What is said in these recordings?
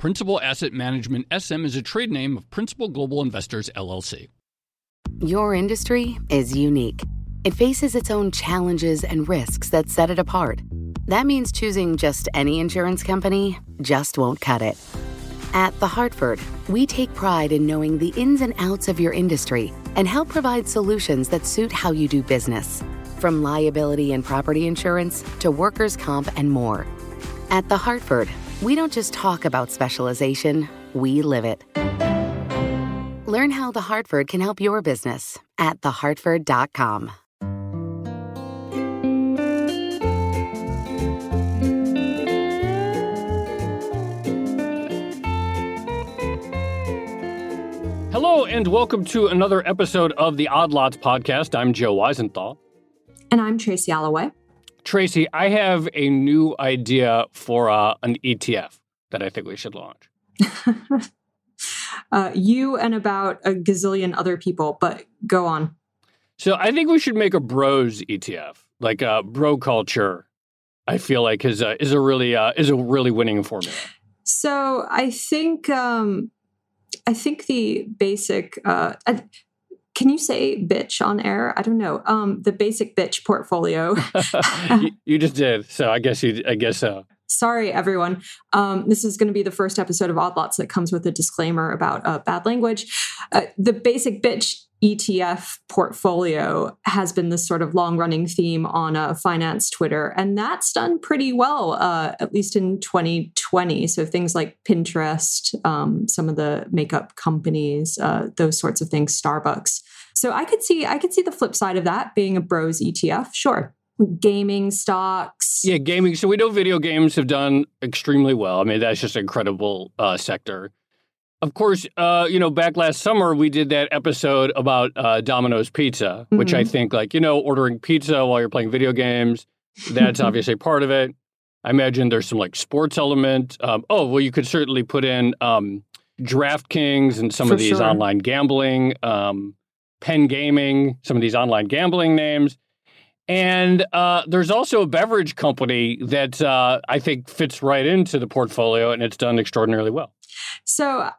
Principal Asset Management SM is a trade name of Principal Global Investors LLC. Your industry is unique. It faces its own challenges and risks that set it apart. That means choosing just any insurance company just won't cut it. At The Hartford, we take pride in knowing the ins and outs of your industry and help provide solutions that suit how you do business. From liability and property insurance to workers' comp and more. At The Hartford, we don't just talk about specialization, we live it. Learn how The Hartford can help your business at thehartford.com. Hello, and welcome to another episode of the Odd Lots podcast. I'm Joe Weisenthal. And I'm Tracy Alloway. Tracy, I have a new idea for uh, an ETF that I think we should launch. uh, you and about a gazillion other people, but go on. So I think we should make a bros ETF, like a bro culture. I feel like is a, is a really uh, is a really winning formula. So I think um, I think the basic. Uh, can you say bitch on air? I don't know. Um, the basic bitch portfolio. you, you, just did, so I guess you. I guess so. Sorry, everyone. Um, this is going to be the first episode of Odd Lots that comes with a disclaimer about uh, bad language. Uh, the basic bitch ETF portfolio has been this sort of long running theme on uh, finance Twitter, and that's done pretty well, uh, at least in 2020. So things like Pinterest, um, some of the makeup companies, uh, those sorts of things, Starbucks. So I could see I could see the flip side of that being a bros ETF. Sure. Gaming stocks. Yeah, gaming. So we know video games have done extremely well. I mean, that's just an incredible uh, sector. Of course, uh, you know, back last summer we did that episode about uh, Domino's Pizza, which mm-hmm. I think, like, you know, ordering pizza while you're playing video games, that's obviously part of it. I imagine there's some like sports element. Um, oh, well, you could certainly put in um, DraftKings and some For of these sure. online gambling, um, Penn Gaming, some of these online gambling names. And uh, there's also a beverage company that uh, I think fits right into the portfolio, and it's done extraordinarily well. So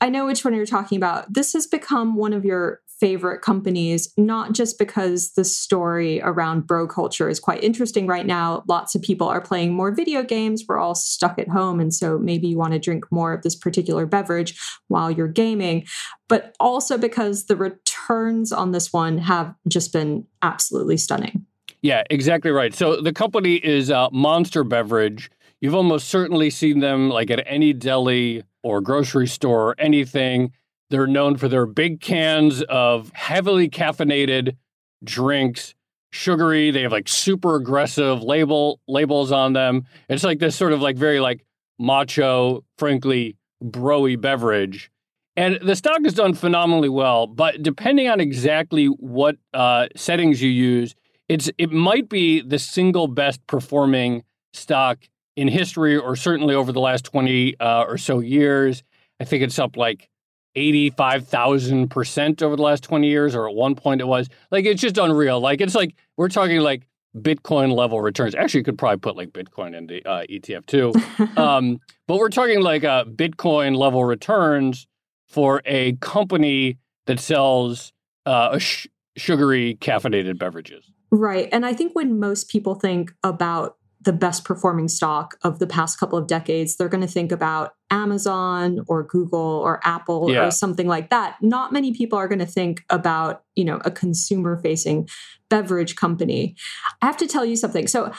I know which one you're talking about. This has become one of your favorite companies, not just because the story around bro culture is quite interesting right now. Lots of people are playing more video games. We're all stuck at home. And so maybe you want to drink more of this particular beverage while you're gaming, but also because the returns on this one have just been absolutely stunning. Yeah, exactly right. So the company is uh, Monster Beverage. You've almost certainly seen them like at any deli or grocery store or anything. They're known for their big cans of heavily caffeinated drinks, sugary. They have like super aggressive label labels on them. It's like this sort of like very like macho, frankly, broy beverage. And the stock has done phenomenally well, but depending on exactly what uh, settings you use, it's it might be the single best performing stock in history, or certainly over the last 20 uh, or so years. I think it's up like 85,000% over the last 20 years, or at one point it was. Like, it's just unreal. Like, it's like, we're talking like Bitcoin level returns. Actually, you could probably put like Bitcoin in the uh, ETF too. um, but we're talking like uh, Bitcoin level returns for a company that sells uh, sh- sugary caffeinated beverages. Right. And I think when most people think about the best performing stock of the past couple of decades, they're going to think about Amazon or Google or Apple yeah. or something like that. Not many people are going to think about, you know, a consumer facing beverage company. I have to tell you something. So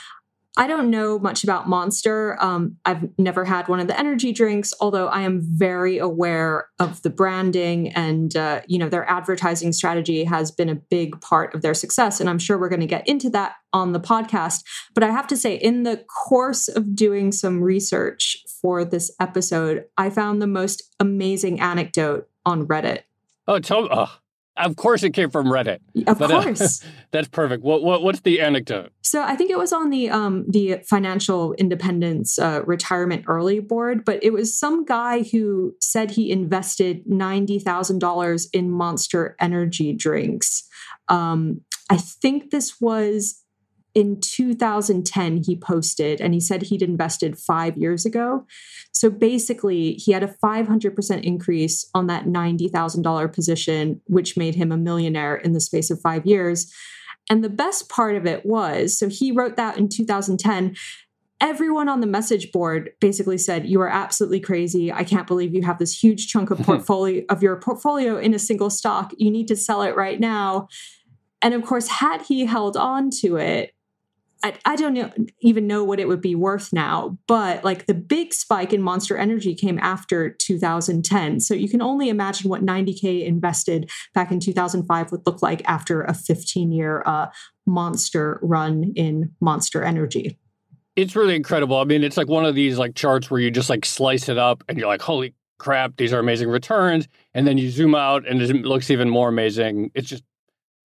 I don't know much about Monster. Um, I've never had one of the energy drinks, although I am very aware of the branding and uh, you know their advertising strategy has been a big part of their success, and I'm sure we're going to get into that on the podcast. But I have to say, in the course of doing some research for this episode, I found the most amazing anecdote on Reddit. Oh, tell me. Of course, it came from Reddit. Of but, course, uh, that's perfect. What, what what's the anecdote? So I think it was on the um, the Financial Independence uh, Retirement Early Board, but it was some guy who said he invested ninety thousand dollars in Monster Energy drinks. Um, I think this was in 2010 he posted and he said he'd invested five years ago. So basically he had a 500% increase on that $90000 position which made him a millionaire in the space of five years. And the best part of it was so he wrote that in 2010 everyone on the message board basically said you are absolutely crazy. I can't believe you have this huge chunk of portfolio of your portfolio in a single stock. You need to sell it right now. And of course had he held on to it I, I don't know, even know what it would be worth now, but like the big spike in Monster Energy came after 2010. So you can only imagine what 90K invested back in 2005 would look like after a 15 year uh, monster run in Monster Energy. It's really incredible. I mean, it's like one of these like charts where you just like slice it up and you're like, holy crap, these are amazing returns. And then you zoom out and it looks even more amazing. It's just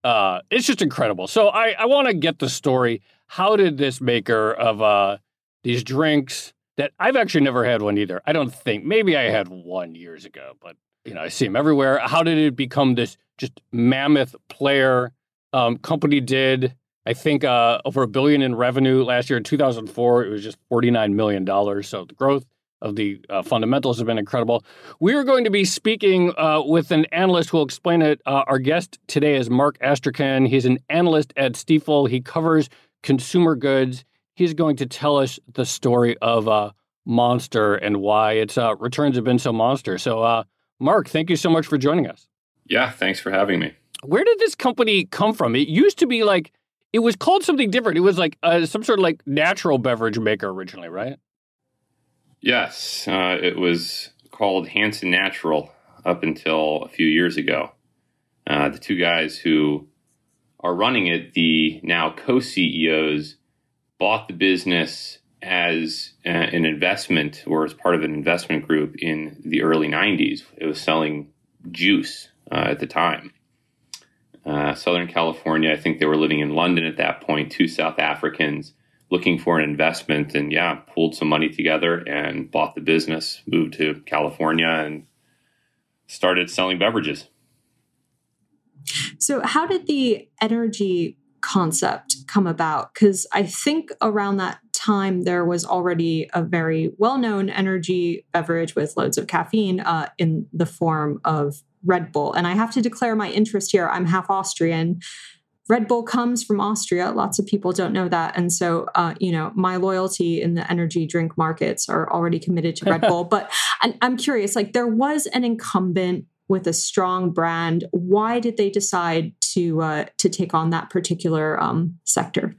uh, it's just incredible. So I, I want to get the story how did this maker of uh, these drinks that I've actually never had one either. I don't think maybe I had one years ago, but you know I see them everywhere. How did it become this just mammoth player? Um, company did I think uh, over a billion in revenue last year in 2004. It was just 49 million dollars. So the growth of the uh, fundamentals have been incredible. We are going to be speaking uh, with an analyst who will explain it. Uh, our guest today is Mark Astrachan. He's an analyst at Stifel. He covers consumer goods. He's going to tell us the story of uh, Monster and why its uh, returns have been so monster. So, uh, Mark, thank you so much for joining us. Yeah, thanks for having me. Where did this company come from? It used to be like it was called something different. It was like uh, some sort of like natural beverage maker originally, right? Yes, uh, it was called Hansen Natural up until a few years ago. Uh, the two guys who are running it, the now co CEOs, bought the business as uh, an investment or as part of an investment group in the early 90s. It was selling juice uh, at the time. Uh, Southern California, I think they were living in London at that point, two South Africans looking for an investment and yeah, pulled some money together and bought the business, moved to California and started selling beverages. So, how did the energy concept come about? Because I think around that time there was already a very well known energy beverage with loads of caffeine uh, in the form of Red Bull. And I have to declare my interest here. I'm half Austrian. Red Bull comes from Austria. Lots of people don't know that. And so, uh, you know, my loyalty in the energy drink markets are already committed to Red Bull. But I'm curious, like, there was an incumbent with a strong brand. Why did they decide to uh, to take on that particular um, sector?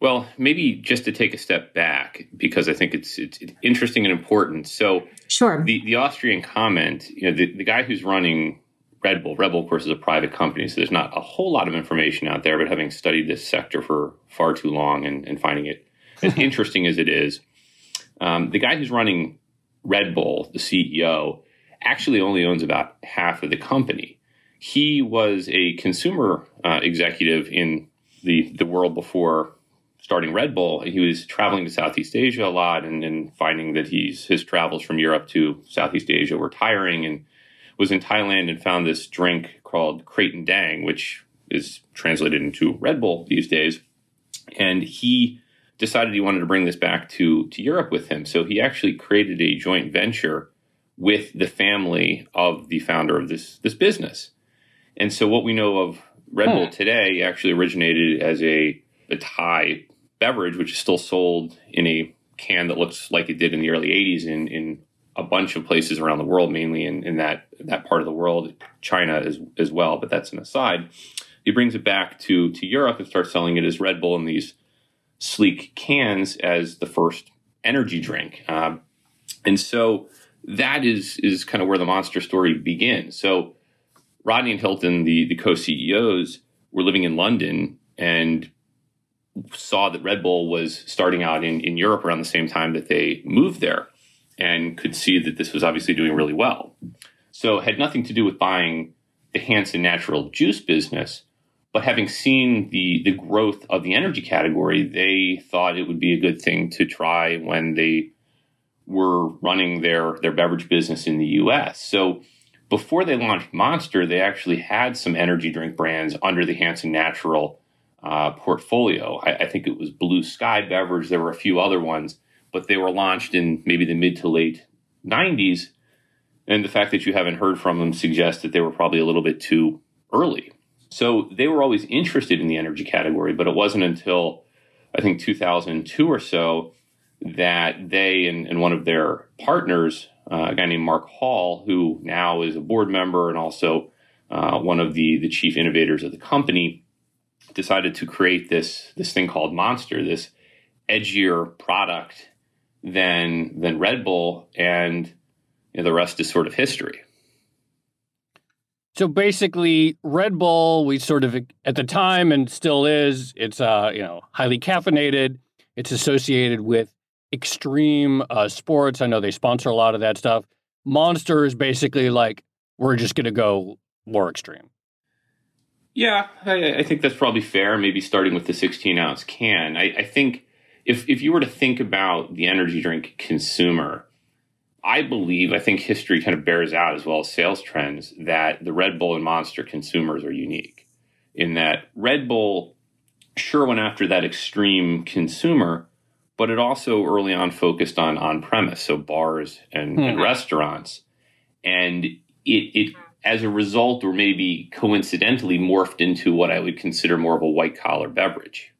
Well, maybe just to take a step back because I think it's it's interesting and important. So, sure, the the Austrian comment, you know, the, the guy who's running Red Bull, Red Bull, of course, is a private company, so there's not a whole lot of information out there. But having studied this sector for far too long and, and finding it as interesting as it is, um, the guy who's running Red Bull, the CEO, actually only owns about half of the company. He was a consumer uh, executive in the, the world before starting Red Bull. And he was traveling to Southeast Asia a lot and, finding that he's, his travels from Europe to Southeast Asia were tiring and was in Thailand and found this drink called Krating Daeng, which is translated into Red Bull these days. And he decided he wanted to bring this back to, to Europe with him. So he actually created a joint venture with the family of the founder of this this business. And so what we know of Red Bull hmm. today actually originated as a, a Thai beverage, which is still sold in a can that looks like it did in the early 80s in, in a bunch of places around the world, mainly in, in that that part of the world, China as, as well, but that's an aside. He brings it back to, to Europe and starts selling it as Red Bull in these sleek cans as the first energy drink. Um, and so that is is kind of where the monster story begins. So Rodney and Hilton, the the co-CEOs, were living in London and saw that Red Bull was starting out in, in Europe around the same time that they moved there and could see that this was obviously doing really well. So had nothing to do with buying the Hansen natural juice business. But having seen the the growth of the energy category, they thought it would be a good thing to try when they were running their their beverage business in the U.S. So before they launched Monster, they actually had some energy drink brands under the Hansen Natural uh, portfolio. I, I, think it was Blue Sky Beverage. There were a few other ones, but they were launched in maybe the mid to late 90s. And the fact that you haven't heard from them suggests that they were probably a little bit too early. So they were always interested in the energy category, but it wasn't until I think 2002 or so that they and, and one of their partners, uh, a guy named Mark Hall, who now is a board member and also uh, one of the the chief innovators of the company, decided to create this this thing called Monster, this edgier product than than Red Bull, and you know, the rest is sort of history. So basically, Red Bull, we sort of at the time and still is, it's uh, you know highly caffeinated. It's associated with extreme uh, sports. I know they sponsor a lot of that stuff. Monster is basically like we're just going to go more extreme. Yeah, I, I, think that's probably fair. Maybe starting with the 16 ounce can. I, I think if if you were to think about the energy drink consumer, I believe I think history kind of bears out as well as sales trends that the Red Bull and Monster consumers are unique in that Red Bull sure went after that extreme consumer, but it also early on focused on on premise, so bars and, mm-hmm. and hmm. restaurants, and it it as a result, or maybe coincidentally, morphed into what I would consider more of a white collar beverage.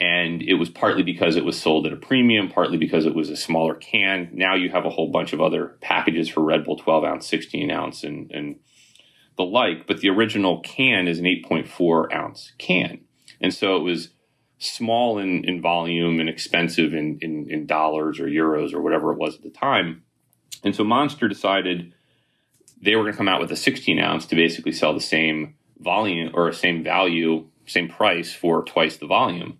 And it was partly because it was sold at a premium, partly because it was a smaller can. Now you have a whole bunch of other packages for Red Bull 12 ounce, 16 ounce, and, and the like. But the original can is an 8.4 ounce can. And so it was small in, in volume and expensive in, in, in dollars or euros or whatever it was at the time. And so Monster decided they were going to come out with a 16 ounce to basically sell the same volume or same value, same price for twice the volume.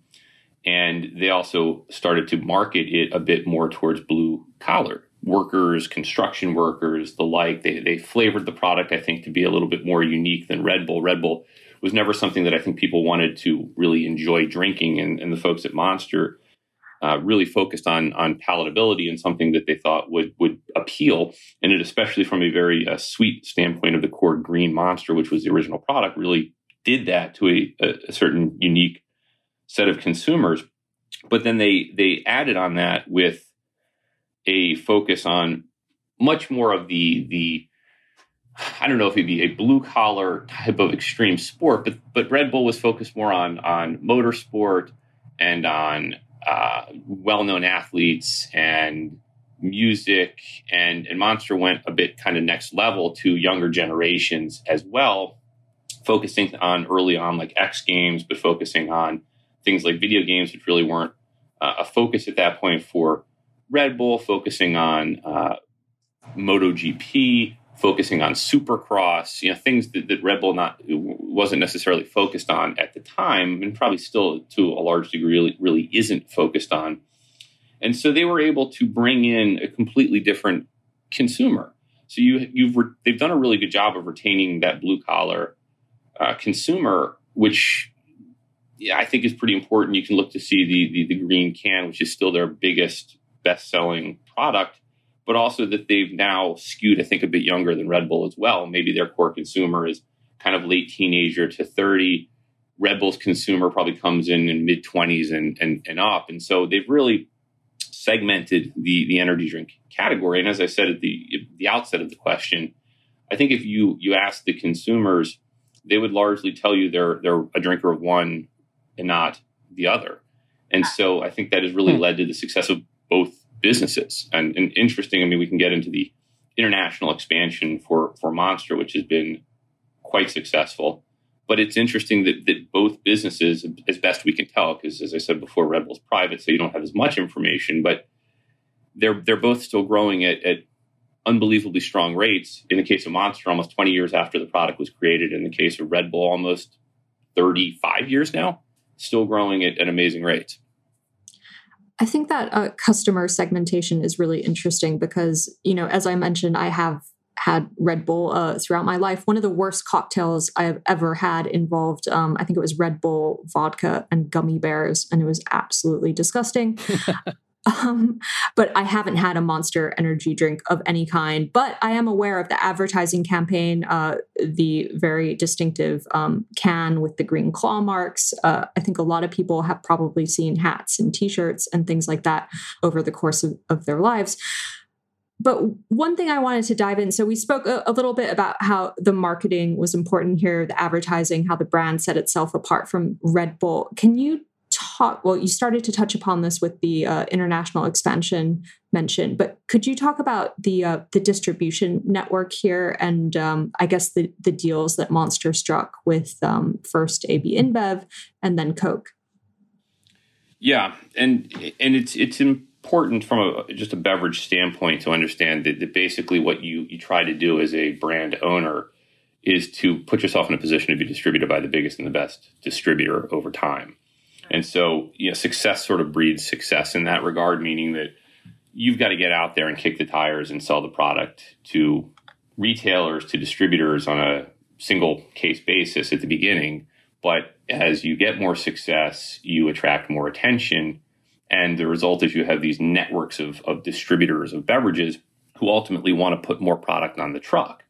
And they also started to market it a bit more towards blue collar workers, construction workers, the like. They, they flavored the product, I think, to be a little bit more unique than Red Bull. Red Bull was never something that I think people wanted to really enjoy drinking. And, and the folks at Monster uh, really focused on on palatability and something that they thought would would appeal, and it especially from a very uh, sweet standpoint of the core green monster, which was the original product, really did that to a, a certain unique set of consumers. But then they they added on that with a focus on much more of the the I don't know if it'd be a blue collar type of extreme sport, but but Red Bull was focused more on on motorsport and on uh, well-known athletes and music and, and monster went a bit kind of next level to younger generations as well focusing on early on like x games but focusing on things like video games which really weren't uh, a focus at that point for red bull focusing on uh, MotoGP focusing on supercross, you know, things that, that Red Bull not wasn't necessarily focused on at the time, and probably still to a large degree really, really isn't focused on. And so they were able to bring in a completely different consumer. So you you've re- they've done a really good job of retaining that blue collar uh, consumer, which yeah, I think is pretty important. You can look to see the, the the green can, which is still their biggest best selling product but also that they've now skewed, I think, a bit younger than Red Bull as well. Maybe their core consumer is kind of late teenager to 30. Red Bull's consumer probably comes in in mid 20s and, and, and up. And so they've really segmented the, the energy drink category. And as I said at the, the outset of the question, I think if you, you ask the consumers, they would largely tell you they're, they're a drinker of one and not the other. And so I think that has really hmm. led to the success of both businesses. And, and interesting, I mean, we can get into the international expansion for, for Monster, which has been quite successful. But it's interesting that, that both businesses, as best we can tell, because as I said before, Red Bull's private, so you don't have as much information, but they're they're both still growing at, at unbelievably strong rates. In the case of Monster, almost 20 years after the product was created. In the case of Red Bull, almost 35 years now, still growing at, at amazing rates. I think that uh, customer segmentation is really interesting because, you know, as I mentioned, I have had Red Bull uh, throughout my life. One of the worst cocktails I've ever had involved, um, I think it was Red Bull vodka and gummy bears, and it was absolutely disgusting. Um, but I haven't had a monster energy drink of any kind. But I am aware of the advertising campaign, uh, the very distinctive um, can with the green claw marks. Uh, I think a lot of people have probably seen hats and t shirts and things like that over the course of, of their lives. But one thing I wanted to dive in so, we spoke a, a, little bit about how the marketing was important here, the advertising, how the brand set itself apart from Red Bull. Can you talk well you started to touch upon this with the uh, international expansion mentioned but could you talk about the uh, the distribution network here and um, i guess the the deals that monster struck with um, first ab inbev and then coke? Yeah and and it's it's important from a just a beverage standpoint to understand that, that basically what you you try to do as a brand owner is to put yourself in a position to be distributed by the biggest and the best distributor over time and so, you know, success sort of breeds success in that regard, meaning that you've got to get out there and kick the tires and sell the product to retailers, to distributors on a single case basis at the beginning. But as you get more success, you attract more attention. And the result is you have these networks of, of distributors of beverages who ultimately want to put more product on the truck.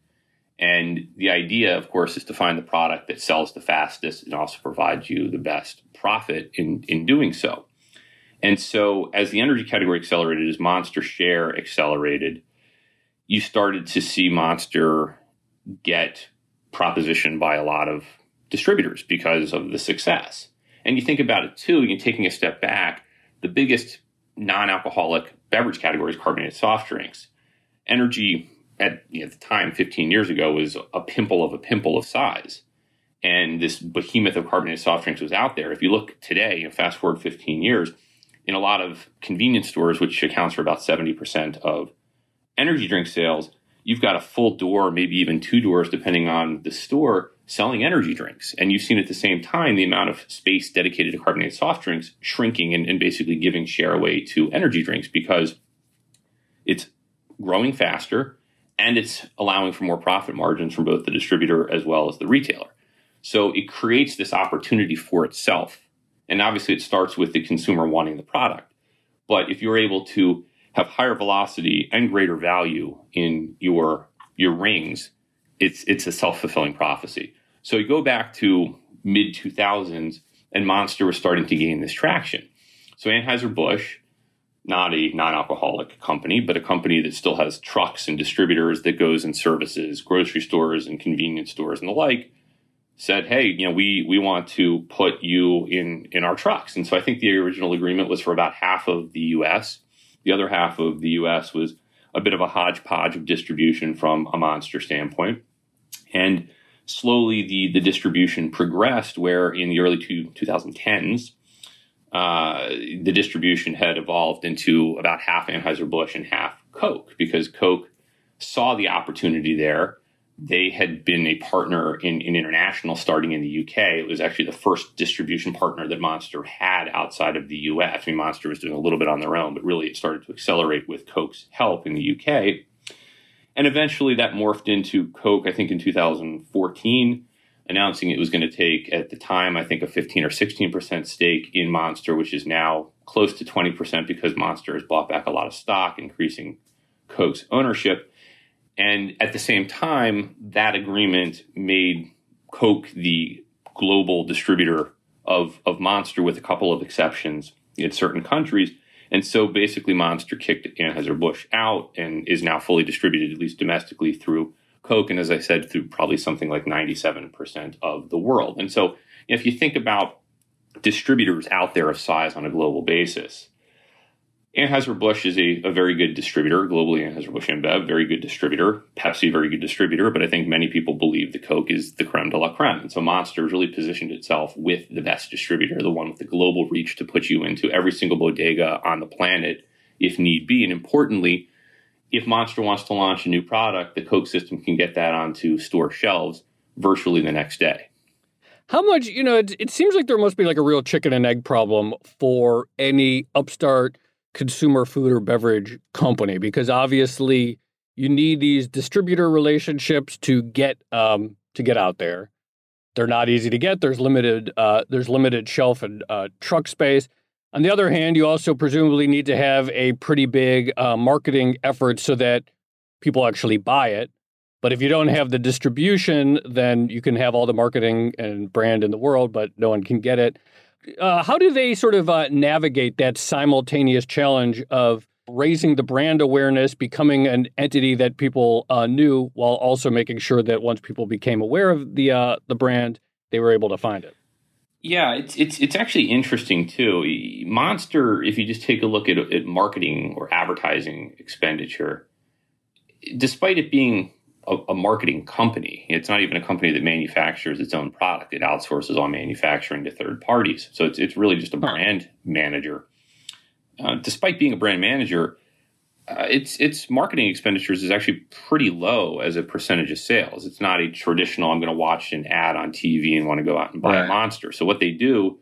And the idea, of course, is to find the product that sells the fastest and also provides you the best profit in, in doing so. And so, as the energy category accelerated, as Monster share accelerated, you started to see Monster get propositioned by a lot of distributors because of the success. And you think about it too, you're taking a step back, the biggest non alcoholic beverage category is carbonated soft drinks. Energy at, you know, at the time, 15 years ago, was a pimple of a pimple of size. And this behemoth of carbonated soft drinks was out there. If you look today, you know, fast forward 15 years, in a lot of convenience stores, which accounts for about 70% of energy drink sales, you've got a full door, maybe even two doors, depending on the store, selling energy drinks. And you've seen at the same time the amount of space dedicated to carbonated soft drinks shrinking and, and basically giving share away to energy drinks because it's growing faster and it's allowing for more profit margins from both the distributor as well as the retailer. So it creates this opportunity for itself. And obviously, it starts with the consumer wanting the product. But if you're able to have higher velocity and greater value in your your rings, it's it's a self fulfilling prophecy. So you go back to mid 2000s, and Monster was starting to gain this traction. So Anheuser Busch not a non-alcoholic company, but a company that still has trucks and distributors that goes and services grocery stores and convenience stores and the like, said, "Hey, you know, we we want to put you in in our trucks." And so I think the original agreement was for about half of the U.S. The other half of the U.S. was a bit of a hodgepodge of distribution from a monster standpoint, and slowly the the distribution progressed. Where in the early two, 2010s, uh, the distribution had evolved into about half Anheuser-Busch and half Coke because Coke saw the opportunity there. They had been a partner in, in international starting in the UK. It was actually the first distribution partner that Monster had outside of the US. I mean, Monster was doing a little bit on their own, but really it started to accelerate with Coke's help in the UK. And eventually that morphed into Coke, I think in 2014 announcing it was going to take, at the time, I think a 15 or 16% stake in Monster, which is now close to 20% because Monster has bought back a lot of stock, increasing Coke's ownership. And at the same time, that agreement made Coke the global distributor of, of Monster with a couple of exceptions in certain countries. And so basically, Monster kicked Anheuser-Busch out and is now fully distributed, at least domestically, through Coke, and as I said, through probably something like 97% of the world. And so if you think about distributors out there of size on a global basis, Anheuser-Busch is a, a, very good distributor, globally Anheuser-Busch InBev, very good distributor. Pepsi, very good distributor, but I think many people believe the Coke is the creme de la creme. And so Monster has really positioned itself with the best distributor, the one with the global reach to put you into every single bodega on the planet if need be. And importantly, if Monster wants to launch a new product, the Coke system can get that onto store shelves virtually the next day. How much, you know, it, it, seems like there must be like a real chicken and egg problem for any upstart consumer food or beverage company because obviously you need these distributor relationships to get um, to get out there. They're not easy to get. There's limited uh, there's limited shelf and uh, truck space. On the other hand, you also presumably need to have a pretty big uh, marketing effort so that people actually buy it. But if you don't have the distribution, then you can have all the marketing and brand in the world, but no one can get it. Uh, how do they sort of uh, navigate that simultaneous challenge of raising the brand awareness, becoming an entity that people uh, knew, while also making sure that once people became aware of the uh, the brand, they were able to find it? Yeah, it's it's it's actually interesting too. Monster, if you just take a look at, at marketing or advertising expenditure, despite it being a, a, marketing company. It's not even a company that manufactures its own product. It outsources all manufacturing to third parties. So it's, it's really just a brand manager. Uh, despite being a brand manager, uh, its its marketing expenditures is actually pretty low as a percentage of sales. It's not a traditional. I'm going to watch an ad on TV and want to go out and buy right. a monster. So what they do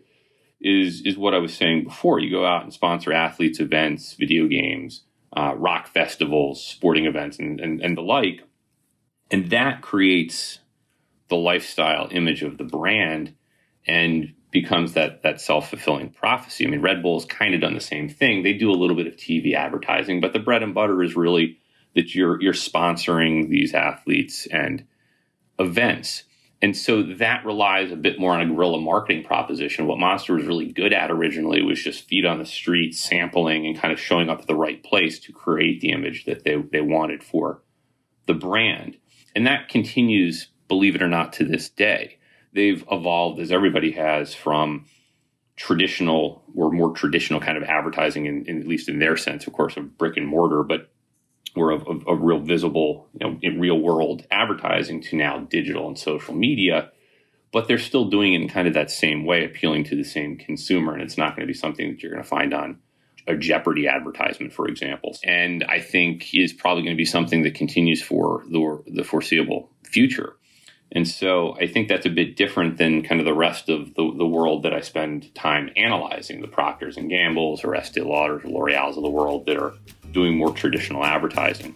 is is what I was saying before. You go out and sponsor athletes, events, video games, uh, rock festivals, sporting events, and, and and the like and that creates the lifestyle image of the brand and becomes that that self-fulfilling prophecy. I mean, Red Bull's kind of done the same thing. They do a little bit of TV advertising, but the bread and butter is really that you're you're sponsoring these athletes and events. And so that relies a bit more on a guerrilla marketing proposition. What Monster was really good at originally was just feet on the street, sampling and kind of showing up at the right place to create the image that they, they wanted for the brand. And that continues, believe it or not, to this day. They've evolved, as everybody has, from traditional or more traditional kind of advertising, in, in, at least in their sense, of course, of brick and mortar, but we're of, of, of real visible, you know, in real world advertising to now digital and social media. But they're still doing it in kind of that same way, appealing to the same consumer. And it's not going to be something that you're going to find on a Jeopardy advertisement, for example, and I think is probably going to be something that continues for the, the foreseeable future. And so I think that's a bit different than kind of the rest of the, the world that I spend time analyzing, the Procters and Gambles or Estee Lauders or L'Oreal's of the world that are doing more traditional advertising.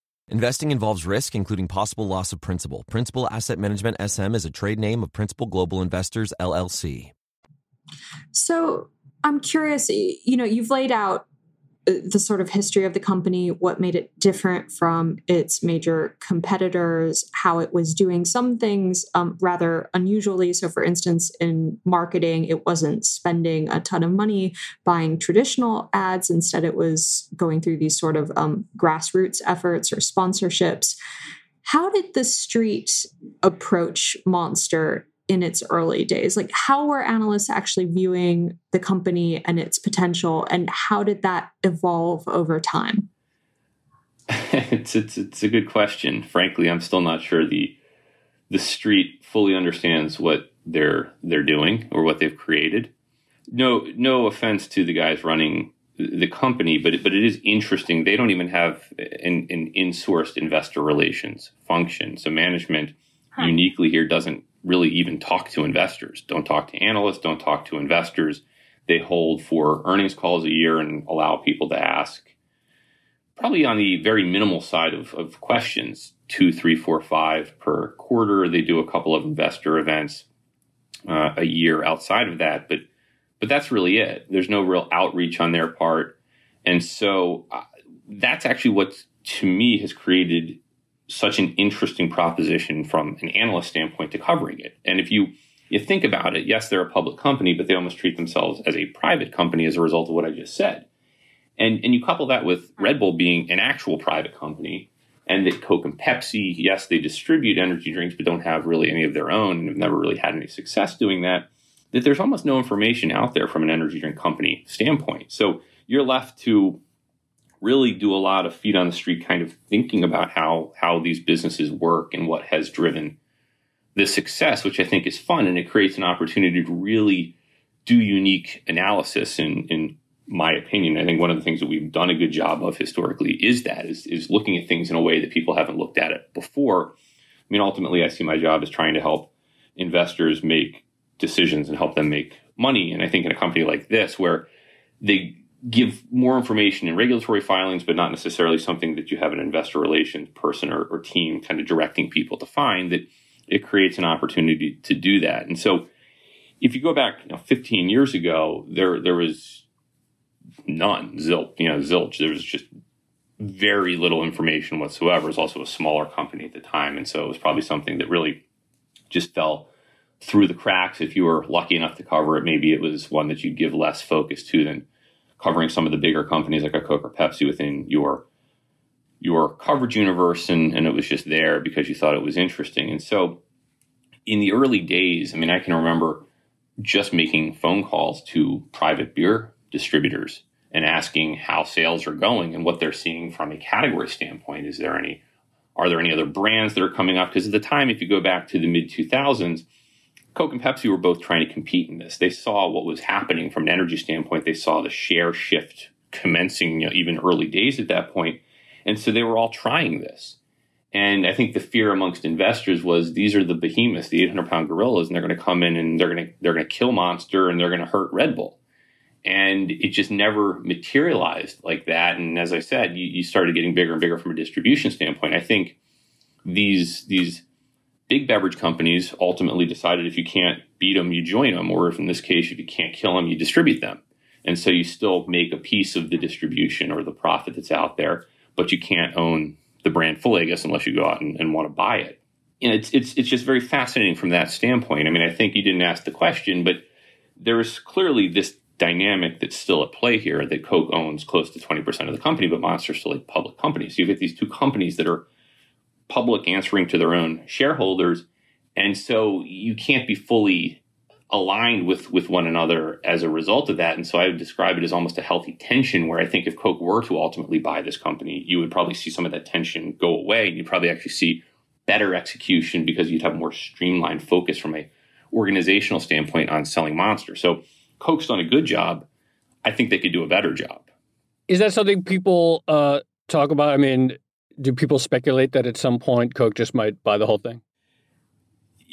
Investing involves risk, including possible loss of principal. Principal Asset Management SM is a trade name of Principal Global Investors, LLC. So I'm curious, you know, you've laid out the sort of history of the company, what made it different from its major competitors, how it was doing some things um, rather unusually. So, for instance, in marketing, it wasn't spending a ton of money buying traditional ads. Instead, it was going through these sort of um, grassroots efforts or sponsorships. How did the street approach Monster in its early days? Like, how were analysts actually viewing the company and its potential, and how did that evolve over time? it's, it's it's a good question. Frankly, I'm still not sure the the street fully understands what they're they're doing or what they've created. No no offense to the guys running the company, but but it is interesting. They don't even have an, an in-sourced investor relations function. So management huh. uniquely here doesn't really even talk to investors. Don't talk to analysts. Don't talk to investors. They hold four earnings calls a year and allow people to ask, probably on the very minimal side of, of questions, two, three, four, five per quarter. They do a couple of investor events uh, a year outside of that, but but that's really it. There's no real outreach on their part, and so uh, that's actually what to me has created such an interesting proposition from an analyst standpoint to covering it. And if you you think about it, yes, they're a public company, but they almost treat themselves as a private company as a result of what I just said. And and you couple that with Red Bull being an actual private company and that Coke and Pepsi, yes, they distribute energy drinks, but don't have really any of their own and have never really had any success doing that, that there's almost no information out there from an energy drink company standpoint. So you're left to really do a lot of feet on the street kind of thinking about how how these businesses work and what has driven the success, which I think is fun and it creates an opportunity to really do unique analysis in, in my opinion. I think one of the things that we've done a good job of historically is that is, is looking at things in a way that people haven't looked at it before. I mean, ultimately, I see my job as trying to help investors make decisions and help them make money. And I think in a company like this, where they give more information in regulatory filings, but not necessarily something that you have an investor relations person or, or team kind of directing people to find, that it creates an opportunity to do that. And so, if you go back you know, 15 years ago, there there was none, zilch, you know, zilch. There was just very little information whatsoever. It was also a smaller company at the time, and so it was probably something that really just fell through the cracks. If you were lucky enough to cover it, maybe it was one that you'd give less focus to than covering some of the bigger companies like a Coke or Pepsi within your your coverage universe, and, and it was just there because you thought it was interesting. And so, in the early days, I mean, I can remember just making phone calls to private beer distributors and asking how sales are going and what they're seeing from a category standpoint. Is there any, are there any other brands that are coming up? Because at the time, if you go back to the mid 2000s, Coke and Pepsi were both trying to compete in this. They saw what was happening from an energy standpoint. They saw the share shift commencing you know, even early days at that point. And so they were all trying this. And I think the fear amongst investors was these are the behemoths, the 800 pound gorillas, and they're going to come in and they're going to they're going to kill Monster and they're going to hurt Red Bull and it just never materialized like that. And as I said, you, you, started getting bigger and bigger from a distribution standpoint. I think these these big beverage companies ultimately decided if you can't beat them, you join them, or if in this case, if you can't kill them, you distribute them. And so you still make a piece of the distribution or the profit that's out there, but you can't own the brand fully, I guess, unless you go out and, and want to buy it. And it's it's it's just very fascinating from that standpoint. I mean, I think you didn't ask the question, but there is clearly this dynamic that's still at play here that Coke owns close to 20% of the company, but Monster's still a public company. So you get these two companies that are public answering to their own shareholders. And so you can't be fully aligned with, with one another as a result of that. And so I would describe it as almost a healthy tension where I think if Coke were to ultimately buy this company, you would probably see some of that tension go away. And you'd probably actually see better execution because you'd have more streamlined focus from a organizational standpoint on selling Monster. So Coke's done a good job. I think they could do a better job. Is that something people uh, talk about? I mean, do people speculate that at some point Coke just might buy the whole thing?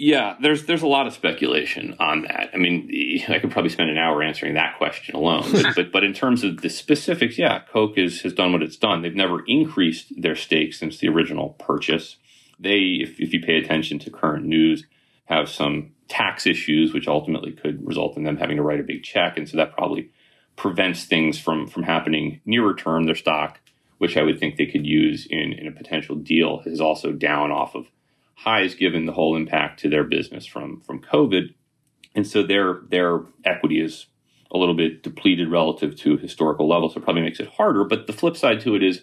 Yeah, there's there's a lot of speculation on that. I mean, I could probably spend an hour answering that question alone. but, but, but in terms of the specifics, yeah, Coke is, has done what it's done. They've never increased their stake since the original purchase. They, if, if you pay attention to current news, have some tax issues, which ultimately could result in them having to write a big check. And so that probably prevents things from, from happening nearer term. Their stock, which I would think they could use in, in a potential deal, is also down off of highs given the whole impact to their business from, from COVID. And so their, their equity is a little bit depleted relative to historical levels. So it probably makes it harder. But the flip side to it is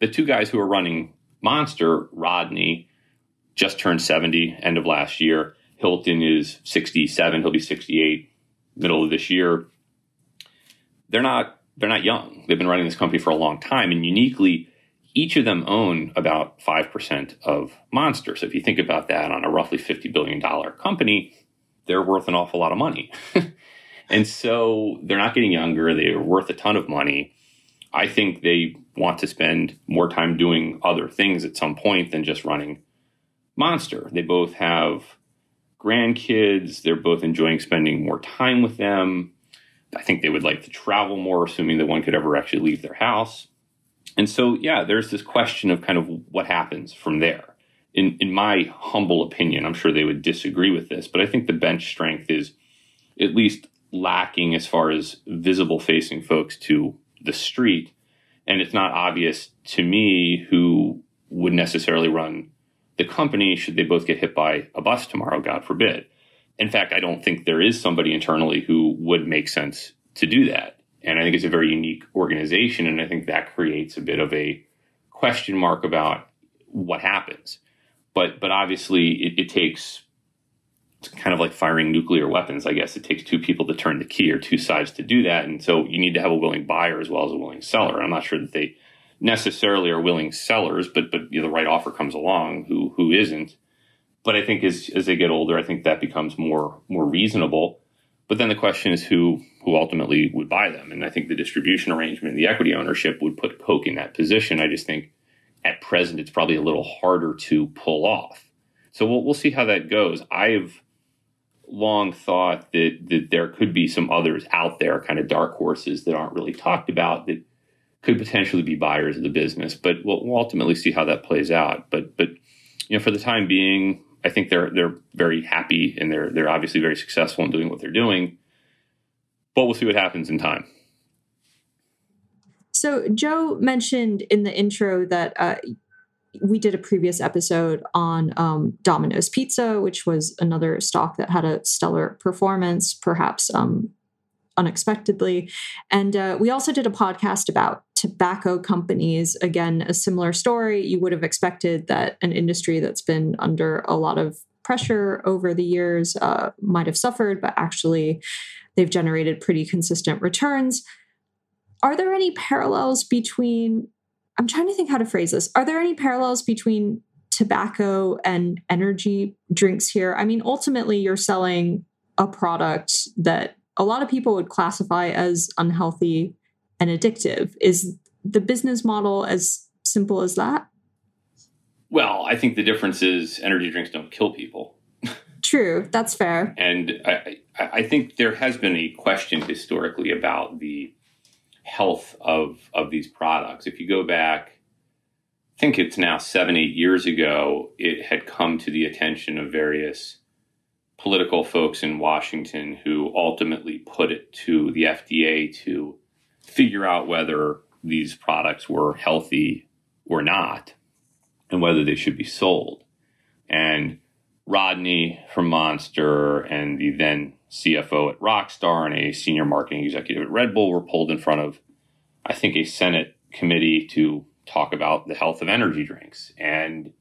the two guys who are running Monster, Rodney, just turned 70 end of last year. Hilton is 67. He'll be 68 middle of this year. They're not they're not young. They've been running this company for a long time, and uniquely, each of them own about five percent of Monster. So if you think about that on a roughly 50 billion dollar company, they're worth an awful lot of money. and so they're not getting younger. They're worth a ton of money. I think they want to spend more time doing other things at some point than just running Monster. They both have grandkids. They're both enjoying spending more time with them. I think they would like to travel more, assuming that one could ever actually leave their house. And so, yeah, there's this question of kind of what happens from there. In, in my humble opinion, I'm sure they would disagree with this, but I think the bench strength is at least lacking as far as visible facing folks to the street. And it's not obvious to me who would necessarily run the company should they both get hit by a bus tomorrow, God forbid. In fact, I don't think there is somebody internally who would make sense to do that. And I think it's a very unique organization. And I think that creates a bit of a question mark about what happens. But but obviously it, it takes it's kind of like firing nuclear weapons, I guess. It takes two people to turn the key or two sides to do that. And so you need to have a willing buyer as well as a willing seller. I'm not sure that they necessarily are willing sellers, but but you know, the right offer comes along. Who who isn't? But I think as as they get older, I think that becomes more more reasonable. But then the question is who who ultimately would buy them. And I think the distribution arrangement, the equity ownership would put Coke in that position. I just think at present it's probably a little harder to pull off. So we'll we'll see how that goes. I've long thought that that there could be some others out there, kind of dark horses that aren't really talked about that could potentially be buyers of the business. But we'll, we'll ultimately see how that plays out. But but you know, for the time being, I think they're they're very happy and they're they're obviously very successful in doing what they're doing. But we'll see what happens in time. So Joe mentioned in the intro that uh, we did a previous episode on um, Domino's Pizza, which was another stock that had a stellar performance, perhaps um, unexpectedly. And uh, we also did a podcast about tobacco companies. Again, a similar story. You would have expected that an industry that's been under a lot of pressure over the years uh, might have suffered, but actually they've generated pretty consistent returns. Are there any parallels between I'm trying to think how to phrase this. Are there any parallels between tobacco and energy drinks here? I mean, ultimately, you're selling a product that a lot of people would classify as unhealthy and addictive. Is the business model as simple as that? Well, I think the difference is energy drinks don't kill people. True, that's fair. And I, I think there has been a question historically about the health of of these products. If you go back, I think it's now seven, eight years ago, it had come to the attention of various political folks in Washington who ultimately put it to the FDA to figure out whether these products were healthy or not and whether they should be sold. And Rodney from Monster and the then CFO at Rockstar and a senior marketing executive at Red Bull were pulled in front of, I think, a Senate committee to talk about the health of energy drinks. And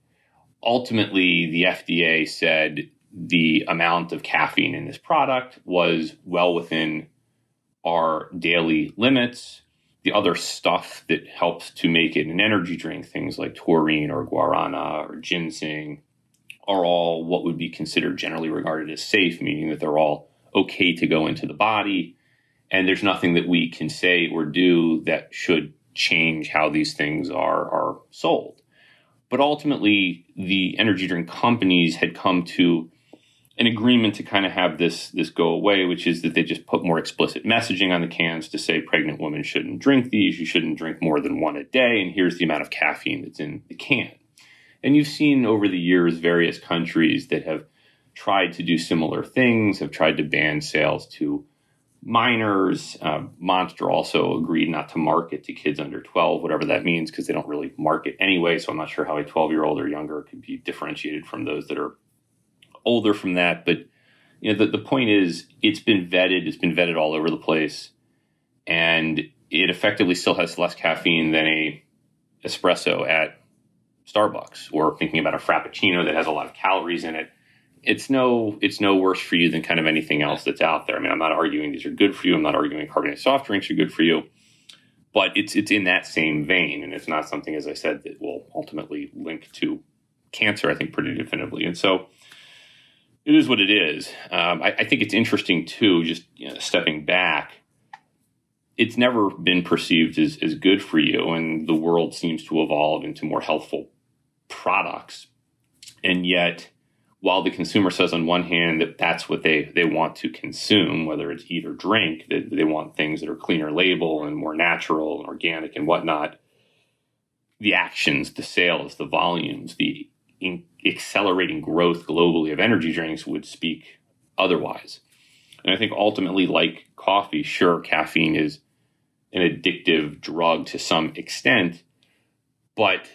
ultimately, the FDA said the amount of caffeine in this product was well within our daily limits. The other stuff that helps to make it an energy drink, things like taurine or guarana or ginseng, are all what would be considered generally regarded as safe, meaning that they're all okay to go into the body. And there's nothing that we can say or do that should change how these things are, are sold. But ultimately, the energy drink companies had come to an agreement to kind of have this this go away, which is that they just put more explicit messaging on the cans to say pregnant women shouldn't drink these, you shouldn't drink more than one a day, and here's the amount of caffeine that's in the can. And you've seen over the years various countries that have tried to do similar things, have tried to ban sales to minors. Uh, Monster also agreed not to market to kids under 12, whatever that means, because they don't really market anyway. So I'm not sure how a 12 year old or younger could be differentiated from those that are older from that. But you know, the, the point is, it's been vetted. It's been vetted all over the place, and it effectively still has less caffeine than a espresso at Starbucks, or thinking about a frappuccino that has a lot of calories in it it's no it's no worse for you than kind of anything else that's out there. I mean, I'm not arguing these are good for you. I'm not arguing carbonated soft drinks are good for you, but it's it's in that same vein, and it's not something, as I said, that will ultimately link to cancer. I think pretty definitively, and so it is what it is. Um, I, I, think it's interesting too. Just you know, stepping back, it's never been perceived as as good for you, and the world seems to evolve into more healthful products, and yet while the consumer says on one hand that that's what they, they want to consume, whether it's eat or drink, that they want things that are cleaner label and more natural and organic and whatnot, the actions, the sales, the volumes, the accelerating growth globally of energy drinks would speak otherwise. And I think ultimately, like coffee, sure, caffeine is an addictive drug to some extent, but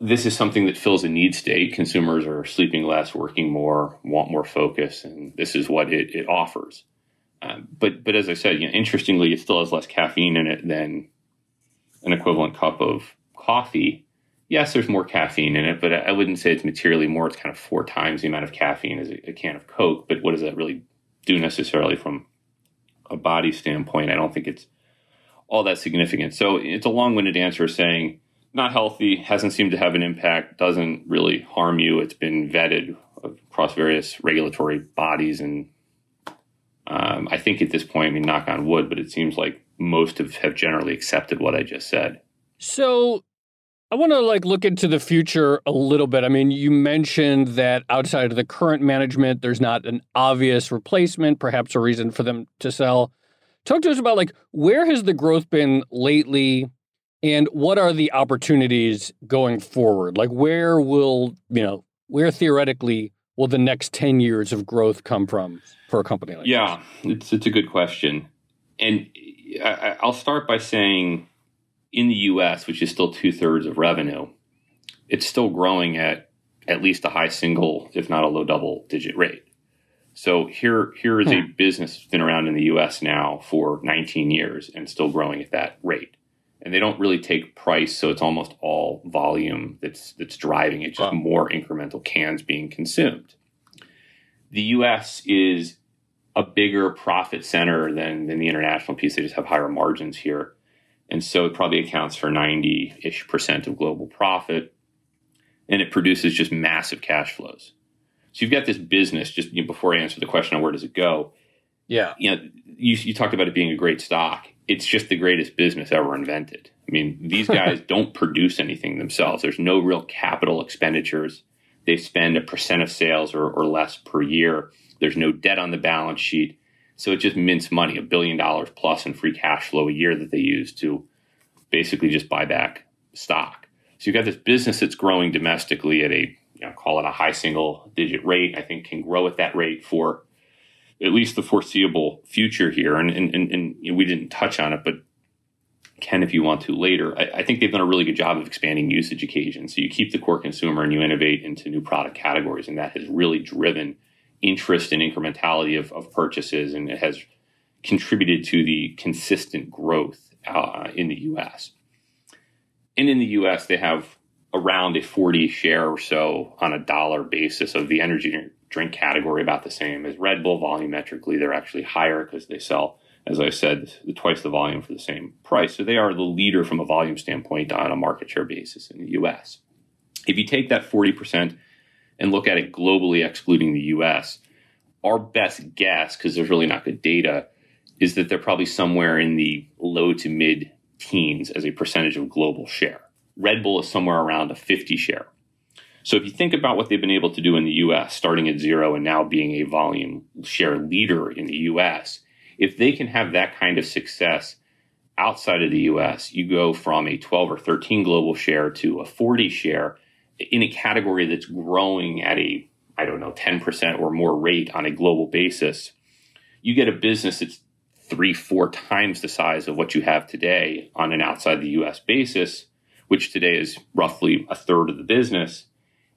this is something that fills a need state. Consumers are sleeping less, working more, want more focus, and this is what it, it offers. Um, but but as I said, you know, interestingly, it still has less caffeine in it than an equivalent cup of coffee, yes, there's more caffeine in it, but I wouldn't say it's materially more. It's kind of four times the amount of caffeine as a, can of Coke. But what does that really do necessarily from a body standpoint? I don't think it's all that significant. So it's a long-winded answer saying not healthy, hasn't seemed to have an impact, doesn't really harm you. It's been vetted across various regulatory bodies, and um, I think at this point, I mean, knock on wood, but it seems like most have, have generally accepted what I just said. So I want to like look into the future a little bit. I mean, you mentioned that outside of the current management, there's not an obvious replacement, perhaps a reason for them to sell. Talk to us about like where has the growth been lately and what are the opportunities going forward? Like where will, you know, where theoretically will the next 10 years of growth come from for a company like Yeah, it's it's a good question. And I, I'll start by saying in the US, which is still two thirds of revenue, it's still growing at at least a high single, if not a low double digit rate. So here, here is a hmm. business that's been around in the US now for 19 years and still growing at that rate. And they don't really take price, so it's almost all volume that's that's driving it, just wow. more incremental cans being consumed. The US is a bigger profit center than, than the international piece. They just have higher margins here. And so it probably accounts for 90 ish percent of global profit. And it produces just massive cash flows. So you've got this business, just you know, before I answer the question on where does it go? Yeah. You know, you, you talked about it being a great stock. It's just the greatest business ever invented. I mean, these guys don't produce anything themselves. There's no real capital expenditures. They spend a percent of sales or, or less per year. There's no debt on the balance sheet. So it just mints money, a billion dollars plus in free cash flow a year that they use to basically just buy back stock. So you've got this business that's growing domestically at a, you know, call it a high single digit rate. I think can grow at that rate for at least the foreseeable future here. And, and, and, and we didn't touch on it, but Ken, if you want to later, I, I, think they've done a really good job of expanding usage occasions. So you keep the core consumer and you innovate into new product categories. And that has really driven interest and incrementality of, of purchases, and it has contributed to the consistent growth uh, in the U.S. And in the U.S., they have around a 40 share or so on a dollar basis of the energy drink category, about the same as Red Bull. Volumetrically, they're actually higher because they sell, as I said, twice the volume for the same price. So they are the leader from a volume standpoint on a market share basis in the U.S. If you take that 40 percent and look at it globally, excluding the US, our best guess, because there's really not good data, is that they're probably somewhere in the low to mid teens as a percentage of global share. Red Bull is somewhere around a 50 share. So if you think about what they've been able to do in the US, starting at zero and now being a volume share leader in the US, if they can have that kind of success outside of the US, you go from a 12 or 13 global share to a 40 share in a category that's growing at a, I don't know, 10% or more rate on a global basis, you get a business that's three, four times the size of what you have today on an outside the US basis, which today is roughly a third of the business.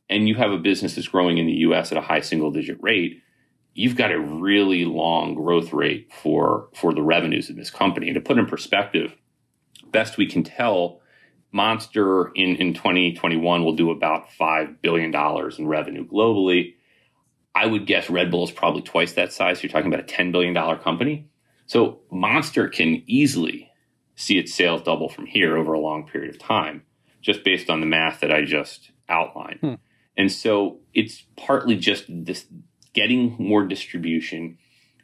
And you have a business that's growing in the US at a high single digit rate. You've got a really long growth rate for, for the revenues in this company. And to put in perspective, best we can tell, Monster in, in 2021 will do about $5 billion in revenue globally. I would guess Red Bull is probably twice that size. So You're talking about a $10 billion company. So Monster can easily see its sales double from here over a long period of time, just based on the math that I just outlined. Hmm. And so it's partly just this getting more distribution,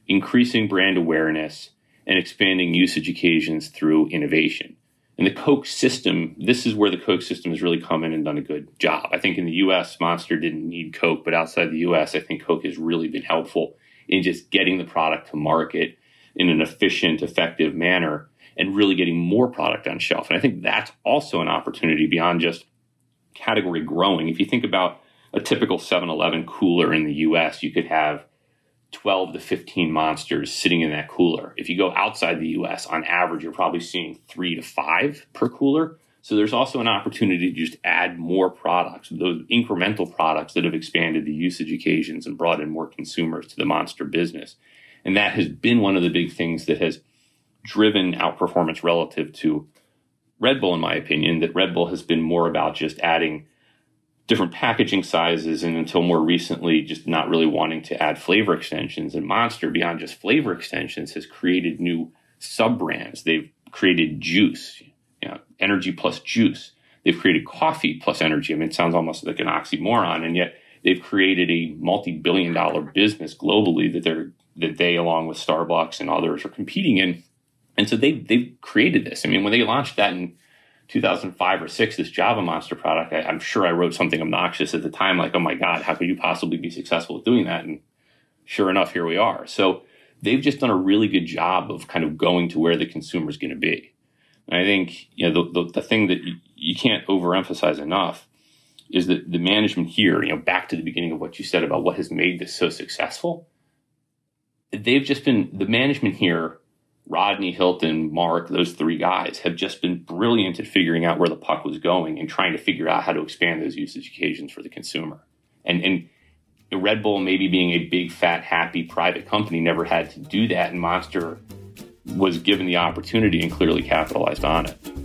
increasing brand awareness, and expanding usage occasions through innovation. And the Coke system, this is where the Coke system has really come in and done a good job. I think in the US, Monster didn't need Coke, but outside the US, I think Coke has really been helpful in just getting the product to market in an efficient, effective manner and really getting more product on shelf. And I think that's also an opportunity beyond just category growing. If you think about a typical 7 Eleven cooler in the US, you could have 12 to 15 monsters sitting in that cooler. If you go outside the US, on average, you're probably seeing three to five per cooler. So there's also an opportunity to just add more products, those incremental products that have expanded the usage occasions and brought in more consumers to the monster business. And that has been one of the big things that has driven outperformance relative to Red Bull, in my opinion, that Red Bull has been more about just adding different packaging sizes and until more recently just not really wanting to add flavor extensions. And monster beyond just flavor extensions has created new sub brands they've created juice you know, energy plus juice. They've created coffee plus energy. I mean it sounds almost like an oxymoron and yet they've created a multi-billion dollar business globally that they're that they along with starbucks and others are competing in. And so they they've created this. I mean when they launched that in 2005 or 6 this java monster product I, i'm sure i wrote something obnoxious at the time like oh my god how could you possibly be successful at doing that? And sure enough here we are. So they've just done a really good job of kind of going to where the consumer is going to be. And i think you know the, the, the thing that you, you can't overemphasize enough is that the management here you know back to the beginning of what you said about what has made this so successful they've just been the management here Rodney, Hilton, Mark, those three guys have just been brilliant at figuring out where the puck was going and trying to figure out how to expand those usage occasions for the consumer. And, and Red Bull, maybe being a big, fat, happy private company, never had to do that. And Monster was given the opportunity and clearly capitalized on it.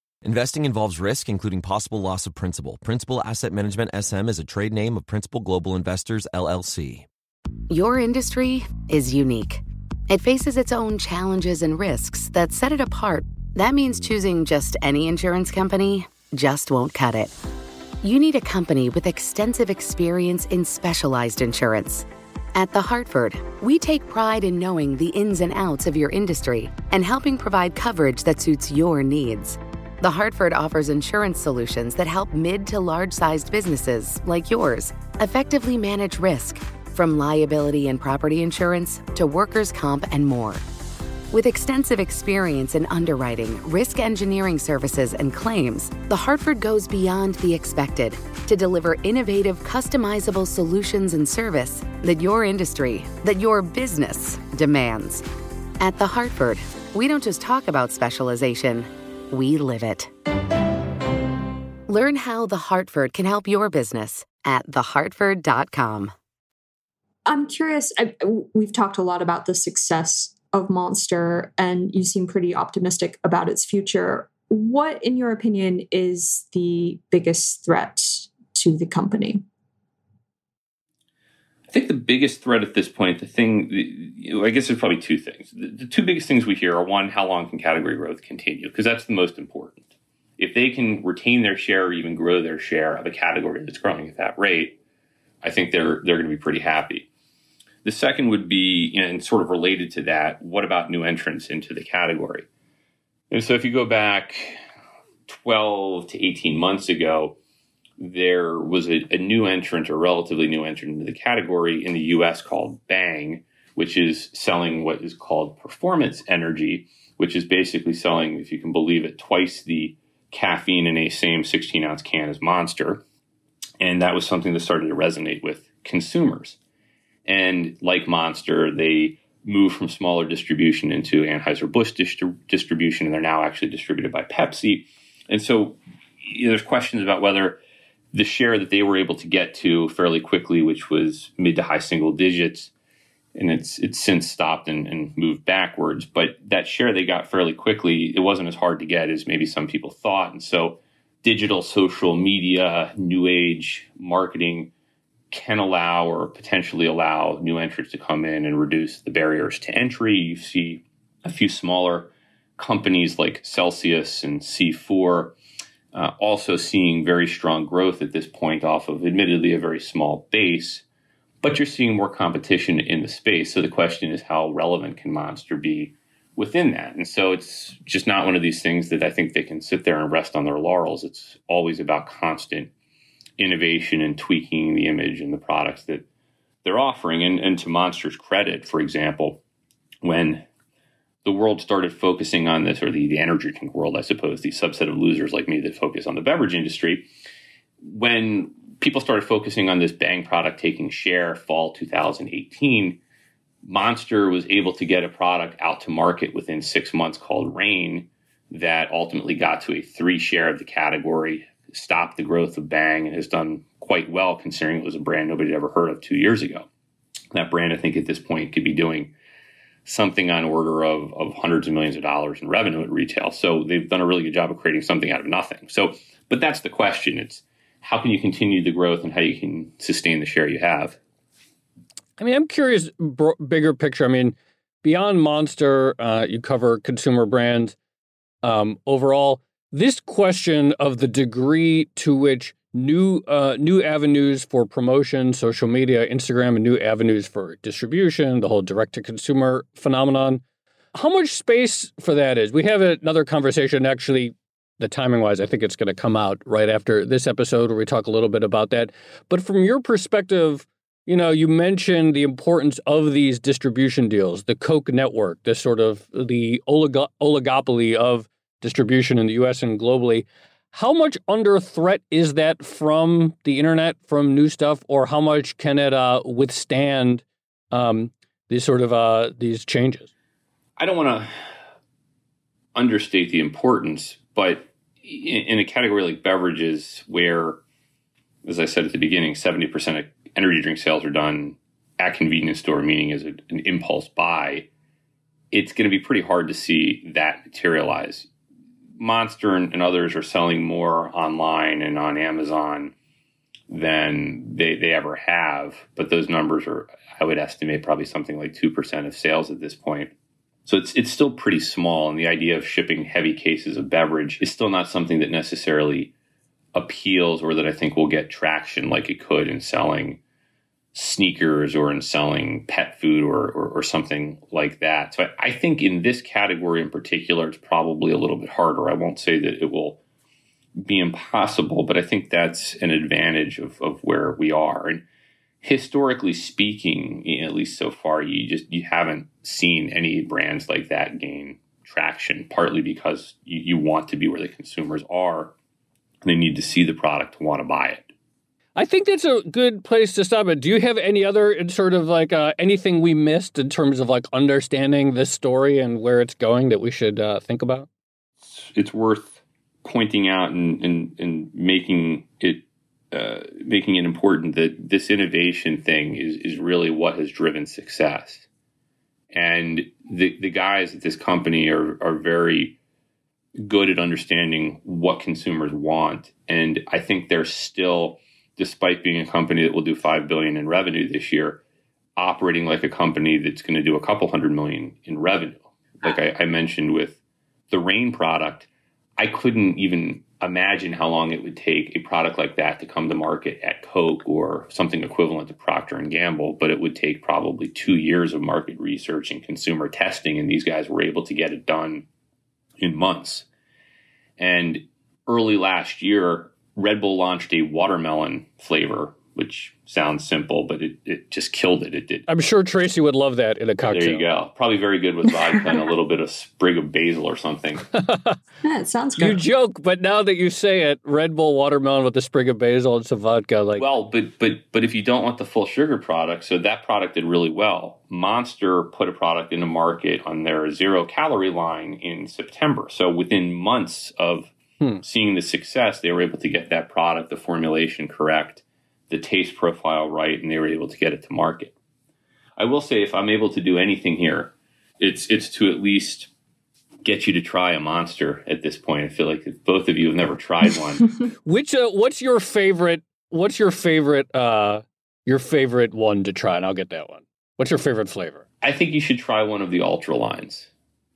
Investing involves risk, including possible loss of principal. Principal Asset Management SM is a trade name of Principal Global Investors, LLC. Your industry is unique. It faces its own challenges and risks that set it apart. That means choosing just any insurance company just won't cut it. You need a company with extensive experience in specialized insurance. At The Hartford, we take pride in knowing the ins and outs of your industry and helping provide coverage that suits your needs. The Hartford offers insurance solutions that help mid to large sized businesses, like yours, effectively manage risk, from liability and property insurance to workers' comp and more. With extensive experience in underwriting, risk engineering services, and claims, The Hartford goes beyond the expected to deliver innovative, customizable solutions and service that your industry, that your business demands. At The Hartford, we don't just talk about specialization we live it. Learn how The Hartford can help your business at thehartford.com. I'm curious, I, we've talked a lot about the success of Monster, and you seem pretty optimistic about its future. What, in your opinion, is the biggest threat to the company? I think the biggest threat at this point, the thing, I guess there's probably two things. The, two biggest things we hear are one, how long can category growth continue? Because that's the most important. If they can retain their share or even grow their share of a category that's growing at that rate, I think they're they're going to be pretty happy. The second would be, and sort of related to that, what about new entrants into the category? And so if you go back 12 to 18 months ago, there was a, a, new entrant, a relatively new entrant into the category in the US called Bang, which is selling what is called performance energy, which is basically selling, if you can believe it, twice the caffeine in a same 16 ounce can as Monster. And that was something that started to resonate with consumers. And like Monster, they moved from smaller distribution into Anheuser-Busch distri- distribution, and they're now actually distributed by Pepsi. And so you know, there's questions about whether the share that they were able to get to fairly quickly, which was mid to high single digits, and it's it's since stopped and, and, moved backwards. But that share they got fairly quickly, it wasn't as hard to get as maybe some people thought. And so digital social media, new age marketing can allow or potentially allow new entrants to come in and reduce the barriers to entry. You see a few smaller companies like Celsius and C4 uh, also seeing very strong growth at this point off of admittedly a very small base, but you're seeing more competition in the space. So the question is, how relevant can Monster be within that? And so it's just not one of these things that I think they can sit there and rest on their laurels. It's always about constant innovation and tweaking the image and the products that they're offering. And, and to Monster's credit, for example, when the world started focusing on this, or the, the energy drink world, I suppose, the subset of losers like me that focus on the beverage industry, when people started focusing on this bang product taking share fall 2018, Monster was able to get a product out to market within six months called Reign that ultimately got to a three share of the category, stopped the growth of Bang, and has done quite well considering it was a brand nobody had ever heard of two years ago. That brand, I think, at this point could be doing something on order of, of hundreds of millions of dollars in revenue at retail. So they've done a really good job of creating something out of nothing. So, but that's the question. It's how can you continue the growth and how you can sustain the share you have? I mean, I'm curious, br- bigger picture. I mean, beyond Monster, uh, you cover consumer brands um, overall. This question of the degree to which new uh, new avenues for promotion, social media, Instagram, and new avenues for distribution, the whole direct to consumer phenomenon. How much space for that is? We have another conversation actually. The timing wise, I think it's going to come out right after this episode where we talk a little bit about that. But from your perspective, you know, you mentioned the importance of these distribution deals, the Coke network, the sort of the olig- oligopoly of distribution in the US and globally. How much under threat is that from the internet, from new stuff, or how much can it uh, withstand um, these sort of uh, these changes? I don't want to understate the importance, but in, a category like beverages, where, as I said at the beginning, seventy percent of energy drink sales are done at convenience store, meaning as an impulse buy, it's going to be pretty hard to see that materialize. Monster and, and, others are selling more online and on Amazon than they, they ever have. But those numbers are, I would estimate, probably something like 2% of sales at this point. So it's, it's still pretty small. And the idea of shipping heavy cases of beverage is still not something that necessarily appeals or that I think will get traction like it could in selling sneakers or in selling pet food or, or, or something like that. So I, I, think in this category in particular, it's probably a little bit harder. I won't say that it will be impossible, but I think that's an advantage of, of where we are. And historically speaking, at least so far, you just you haven't seen any brands like that gain traction, partly because you, you want to be where the consumers are. They need to see the product to want to buy it. I think that's a good place to stop it. Do you have any other sort of like uh, anything we missed in terms of like understanding this story and where it's going that we should uh, think about? It's worth pointing out and, and, and making it uh, making it important that this innovation thing is is really what has driven success. And the the guys at this company are are very good at understanding what consumers want, and I think they're still despite being a company that will do 5 billion in revenue this year, operating like a company that's going to do a couple hundred million in revenue. Like I, I mentioned with the Reign product, I couldn't even imagine how long it would take a product like that to come to market at Coke or something equivalent to Procter and Gamble, but it would take probably 2 years of market research and consumer testing and these guys were able to get it done in months. And early last year, Red Bull launched a watermelon flavor, which sounds simple, but it, it just killed it. It did. I'm sure Tracy would love that in a cocktail. There you go. Probably very good with vodka and a little bit of sprig of basil or something. yeah, it sounds good. You joke, but now that you say it, Red Bull watermelon with a sprig of basil and some vodka, like well, but but but if you don't want the full sugar product, so that product did really well. Monster put a product in the market on their zero calorie line in September. So within months of hmm. seeing the success, they were able to get that product, the formulation correct, the taste profile right, and they were able to get it to market. I will say, if I'm able to do anything here, it's it's to at least get you to try a monster at this point. I feel like both of you have never tried one. Which uh, what's your favorite? What's your favorite? uh Your favorite one to try, and I'll get that one. What's your favorite flavor? I think you should try one of the ultra lines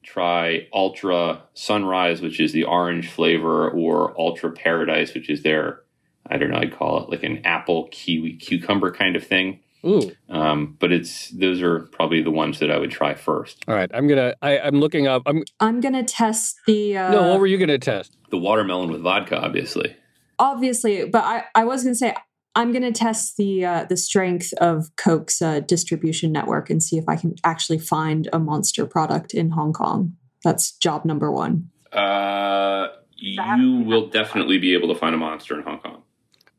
try Ultra Sunrise, which is the orange flavor, or Ultra Paradise, which is their, I don't know, I'd call it like an apple kiwi cucumber kind of thing. Ooh. Um, but it's those are probably the ones that I would try first. All right, I'm gonna. I, I'm looking up. I'm. I'm gonna test the. Uh, no, what were you gonna test? The watermelon with vodka, obviously. Obviously, but I I was gonna say I'm going to test the uh, the strength of Coke's uh, distribution network and see if I can actually find a monster product in Hong Kong. That's job number one. Uh, you will definitely be able to find a monster in Hong Kong.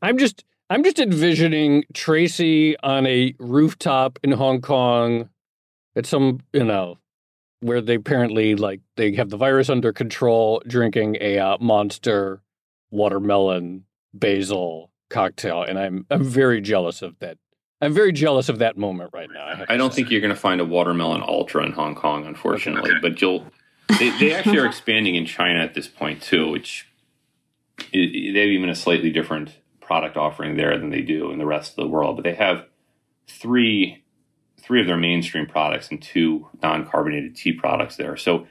I'm just I'm just envisioning Tracy on a rooftop in Hong Kong at some you know where they apparently like they have the virus under control, drinking a uh, monster watermelon basil cocktail, and I'm I'm very jealous of that. I'm very jealous of that moment right now. I, I don't think you're going to find a watermelon ultra in Hong Kong, unfortunately, okay. but you'll. They, they actually are expanding in China at this point too, which they have even a slightly different product offering there than they do in the rest of the world. But they have three three of their mainstream products and two non-carbonated tea products there. So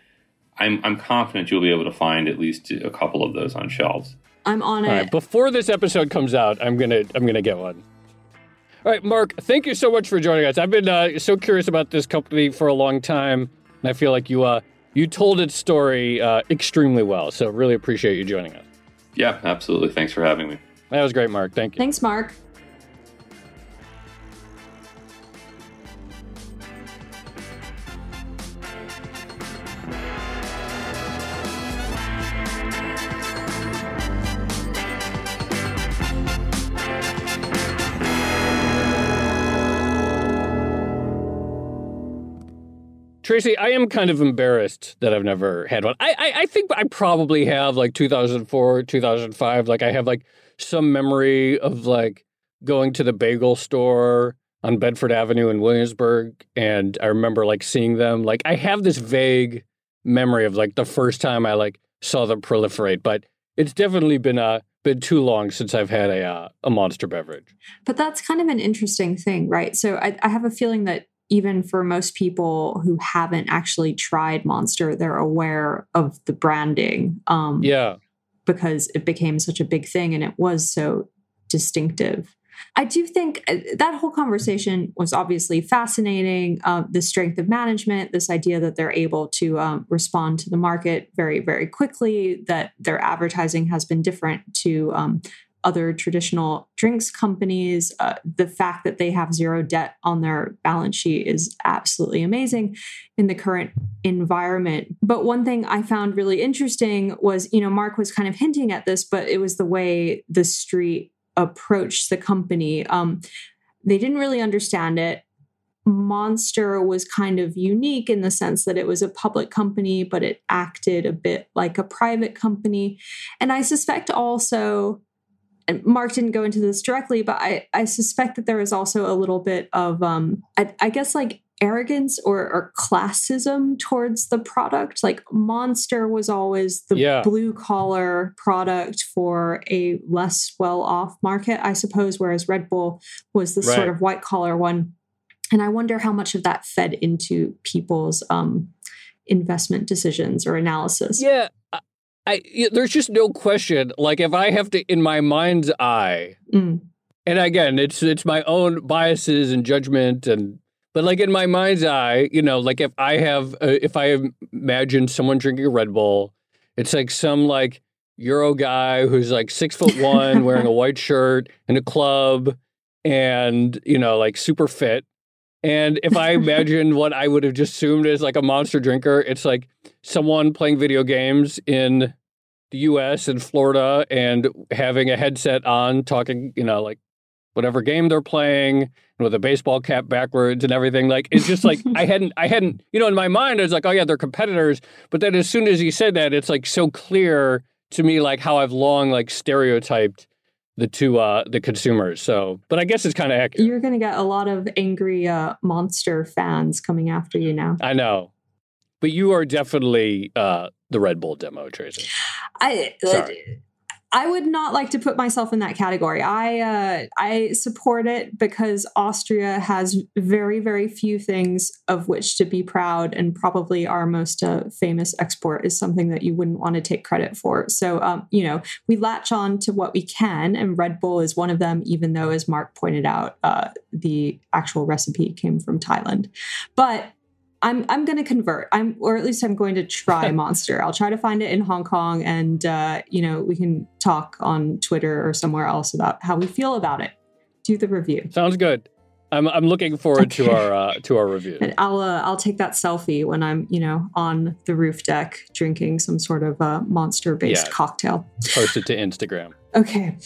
I'm I'm confident you'll be able to find at least a couple of those on shelves. I'm on it. Right, before this episode comes out, I'm gonna I'm gonna get one. All right, Mark, thank you so much for joining us. I've been uh, so curious about this company for a long time, and I feel like you uh, you told its story uh, extremely well. So really appreciate you joining us. Yeah, absolutely. Thanks for having me. That was great, Mark. Thank you. Thanks, Mark. Tracy, I am kind of embarrassed that I've never had one. I, I, I think I probably have like 2004, 2005. Like I have like some memory of like going to the bagel store on Bedford Avenue in Williamsburg, and I remember like seeing them. Like I have this vague memory of like the first time I like saw them proliferate, but it's definitely been uh been too long since I've had a uh, a monster beverage. But that's kind of an interesting thing, right? So I, I have a feeling that even for most people who haven't actually tried Monster, they're aware of the branding. Um, yeah. Because it became such a big thing and it was so distinctive. I do think uh, that whole conversation was obviously fascinating. Uh, the strength of management, this idea that they're able to um, respond to the market very, very quickly, that their advertising has been different to um, other traditional drinks companies. Uh, the fact that they have zero debt on their balance sheet is absolutely amazing in the current environment. But one thing I found really interesting was, you know, Mark was kind of hinting at this, but it was the way the street approached the company. Um, they didn't really understand it. Monster was kind of unique in the sense that it was a public company, but it acted a bit like a private company. And I suspect also and Mark didn't go into this directly, but I, I suspect that there is also a little bit of, um, I, I guess, like arrogance or, or, classism towards the product. Like Monster was always the yeah. blue collar product for a less well off market, I suppose, whereas Red Bull was the right. sort of white collar one. And I wonder how much of that fed into people's um, investment decisions or analysis. Yeah. I there's just no question. Like if I have to, in my mind's eye, mm. and again, it's it's my own biases and judgment, and but like in my mind's eye, you know, like if I have, uh, if I imagine someone drinking a Red Bull, it's like some like Euro guy who's like six foot one, wearing a white shirt in a club, and you know, like super fit. And if I imagine what I would have just assumed as like a monster drinker, it's like someone playing video games in the US and Florida and having a headset on, talking, you know, like whatever game they're playing with a baseball cap backwards and everything. Like it's just like I hadn't I hadn't, you know, in my mind I was like, oh yeah, they're competitors. But then as soon as he said that, it's like so clear to me like how I've long like stereotyped the two uh the consumers so but i guess it's kind of accurate you're gonna get a lot of angry uh monster fans coming after you now i know but you are definitely uh, the Red Bull demo, Tracy. I Sorry. I would not like to put myself in that category. I uh, I support it because Austria has very very few things of which to be proud, and probably our most uh, famous export is something that you wouldn't want to take credit for. So um, you know we latch on to what we can, and Red Bull is one of them. Even though, as Mark pointed out, uh, the actual recipe came from Thailand, but I'm I'm going to convert. I'm or at least I'm going to try Monster. I'll try to find it in Hong Kong, and uh, you know we can talk on Twitter or somewhere else about how we feel about it. do the review. Sounds good. I'm I'm looking forward okay. to our uh, to our review. And I'll uh, I'll take that selfie when I'm you know on the roof deck drinking some sort of uh, monster based yeah. cocktail. Post it to Instagram. Okay.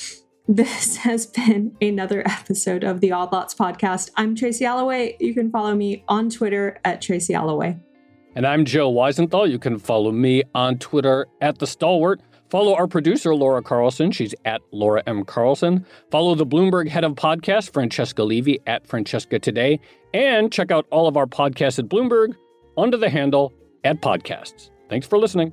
This has been another episode of the Odd Lots podcast. I'm Tracy Alloway. You can follow me on Twitter at Tracy Alloway. And I'm Joe Weisenthal. You can follow me on Twitter at The Stalwart. Follow our producer, Laura Carlson. She's at Laura M. Carlson. Follow the Bloomberg head of podcast, Francesca Levy, at Francesca Today. And check out all of our podcasts at Bloomberg under the handle at podcasts. Thanks for listening.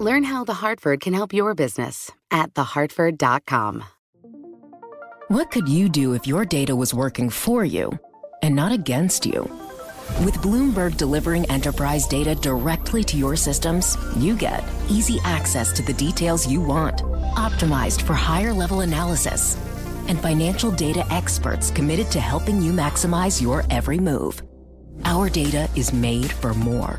Learn how The Hartford can help your business at thehartford.com. What could you do if your data was working for you and not against you? With Bloomberg delivering enterprise data directly to your systems, you get easy access to the details you want, optimized for higher level analysis, and financial data experts committed to helping you maximize your every move. Our data is made for more